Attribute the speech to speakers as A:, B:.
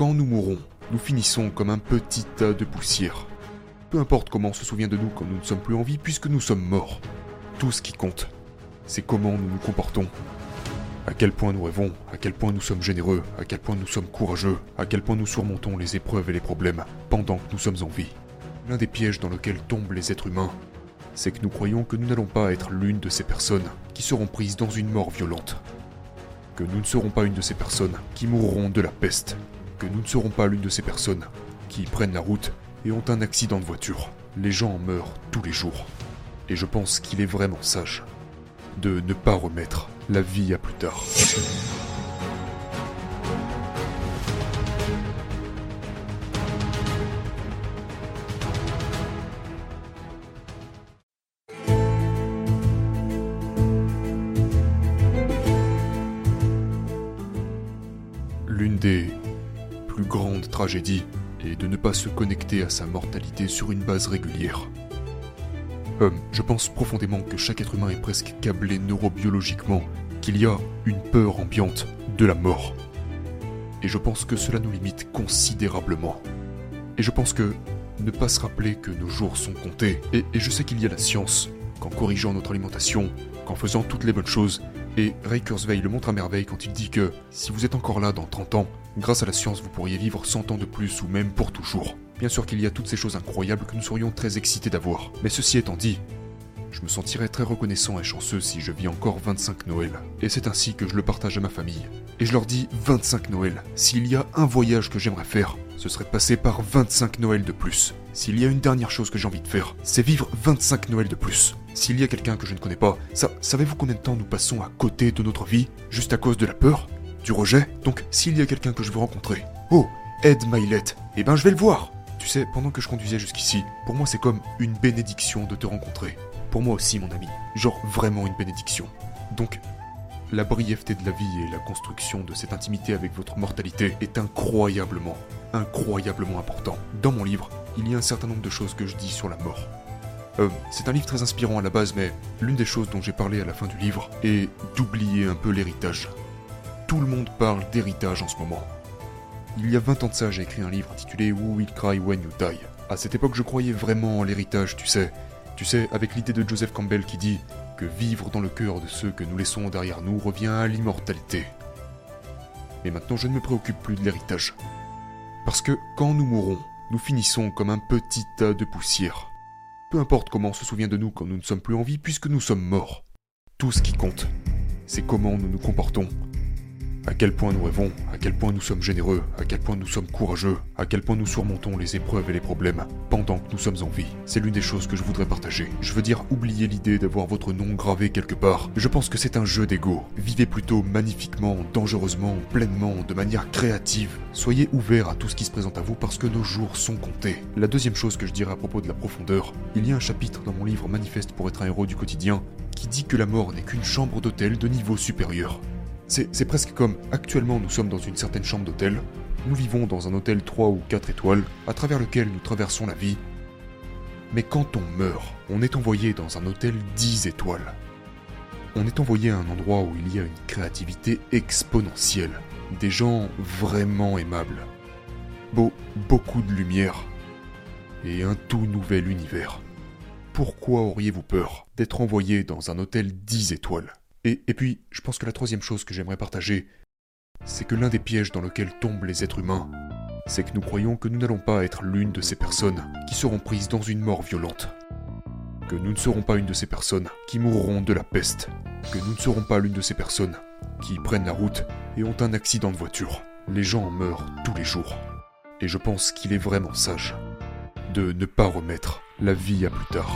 A: quand nous mourrons, nous finissons comme un petit tas de poussière. Peu importe comment on se souvient de nous quand nous ne sommes plus en vie, puisque nous sommes morts. Tout ce qui compte, c'est comment nous nous comportons. À quel point nous rêvons, à quel point nous sommes généreux, à quel point nous sommes courageux, à quel point nous surmontons les épreuves et les problèmes pendant que nous sommes en vie. L'un des pièges dans lesquels tombent les êtres humains, c'est que nous croyons que nous n'allons pas être l'une de ces personnes qui seront prises dans une mort violente. Que nous ne serons pas une de ces personnes qui mourront de la peste. Nous ne serons pas l'une de ces personnes qui prennent la route et ont un accident de voiture. Les gens en meurent tous les jours. Et je pense qu'il est vraiment sage de ne pas remettre la vie à plus tard. Plus grandes tragédies est de ne pas se connecter à sa mortalité sur une base régulière. Euh, je pense profondément que chaque être humain est presque câblé neurobiologiquement, qu'il y a une peur ambiante de la mort. Et je pense que cela nous limite considérablement. Et je pense que ne pas se rappeler que nos jours sont comptés, et je sais qu'il y a la science, qu'en corrigeant notre alimentation, qu'en faisant toutes les bonnes choses, et Ray Kurzweil le montre à merveille quand il dit que si vous êtes encore là dans 30 ans, grâce à la science vous pourriez vivre 100 ans de plus ou même pour toujours. Bien sûr qu'il y a toutes ces choses incroyables que nous serions très excités d'avoir. Mais ceci étant dit, je me sentirais très reconnaissant et chanceux si je vis encore 25 Noël. Et c'est ainsi que je le partage à ma famille. Et je leur dis 25 Noël. S'il y a un voyage que j'aimerais faire, ce serait de passer par 25 Noël de plus. S'il y a une dernière chose que j'ai envie de faire, c'est vivre 25 Noël de plus. S'il y a quelqu'un que je ne connais pas, savez-vous combien de temps nous passons à côté de notre vie, juste à cause de la peur Du rejet? Donc, s'il y a quelqu'un que je veux rencontrer, oh, Ed Milet, eh ben je vais le voir tu sais, pendant que je conduisais jusqu'ici, pour moi c'est comme une bénédiction de te rencontrer. Pour moi aussi, mon ami. Genre vraiment une bénédiction. Donc, la brièveté de la vie et la construction de cette intimité avec votre mortalité est incroyablement, incroyablement important. Dans mon livre, il y a un certain nombre de choses que je dis sur la mort. Euh, c'est un livre très inspirant à la base, mais l'une des choses dont j'ai parlé à la fin du livre est d'oublier un peu l'héritage. Tout le monde parle d'héritage en ce moment. Il y a 20 ans de ça, j'ai écrit un livre intitulé Who Will Cry When You Die. À cette époque, je croyais vraiment en l'héritage, tu sais. Tu sais, avec l'idée de Joseph Campbell qui dit que vivre dans le cœur de ceux que nous laissons derrière nous revient à l'immortalité. Mais maintenant, je ne me préoccupe plus de l'héritage. Parce que quand nous mourrons, nous finissons comme un petit tas de poussière. Peu importe comment on se souvient de nous quand nous ne sommes plus en vie, puisque nous sommes morts. Tout ce qui compte, c'est comment nous nous comportons à quel point nous rêvons, à quel point nous sommes généreux, à quel point nous sommes courageux, à quel point nous surmontons les épreuves et les problèmes pendant que nous sommes en vie. C'est l'une des choses que je voudrais partager. Je veux dire, oubliez l'idée d'avoir votre nom gravé quelque part. Je pense que c'est un jeu d'ego. Vivez plutôt magnifiquement, dangereusement, pleinement, de manière créative. Soyez ouverts à tout ce qui se présente à vous parce que nos jours sont comptés. La deuxième chose que je dirais à propos de la profondeur, il y a un chapitre dans mon livre Manifeste pour être un héros du quotidien qui dit que la mort n'est qu'une chambre d'hôtel de niveau supérieur. C'est presque comme actuellement nous sommes dans une certaine chambre d'hôtel, nous vivons dans un hôtel 3 ou 4 étoiles, à travers lequel nous traversons la vie. Mais quand on meurt, on est envoyé dans un hôtel 10 étoiles. On est envoyé à un endroit où il y a une créativité exponentielle, des gens vraiment aimables, beau, beaucoup de lumière, et un tout nouvel univers. Pourquoi auriez-vous peur d'être envoyé dans un hôtel 10 étoiles? Et, puis, je pense que la troisième chose que j'aimerais partager, c'est que l'un des pièges dans lesquels tombent les êtres humains, c'est que nous croyons que nous n'allons pas être l'une de ces personnes qui seront prises dans une mort violente. Que nous ne serons pas une de ces personnes qui mourront de la peste. Que nous ne serons pas l'une de ces personnes qui prennent la route et ont un accident de voiture. Les gens en meurent tous les jours. Et je pense qu'il est vraiment sage de ne pas remettre la vie à plus tard.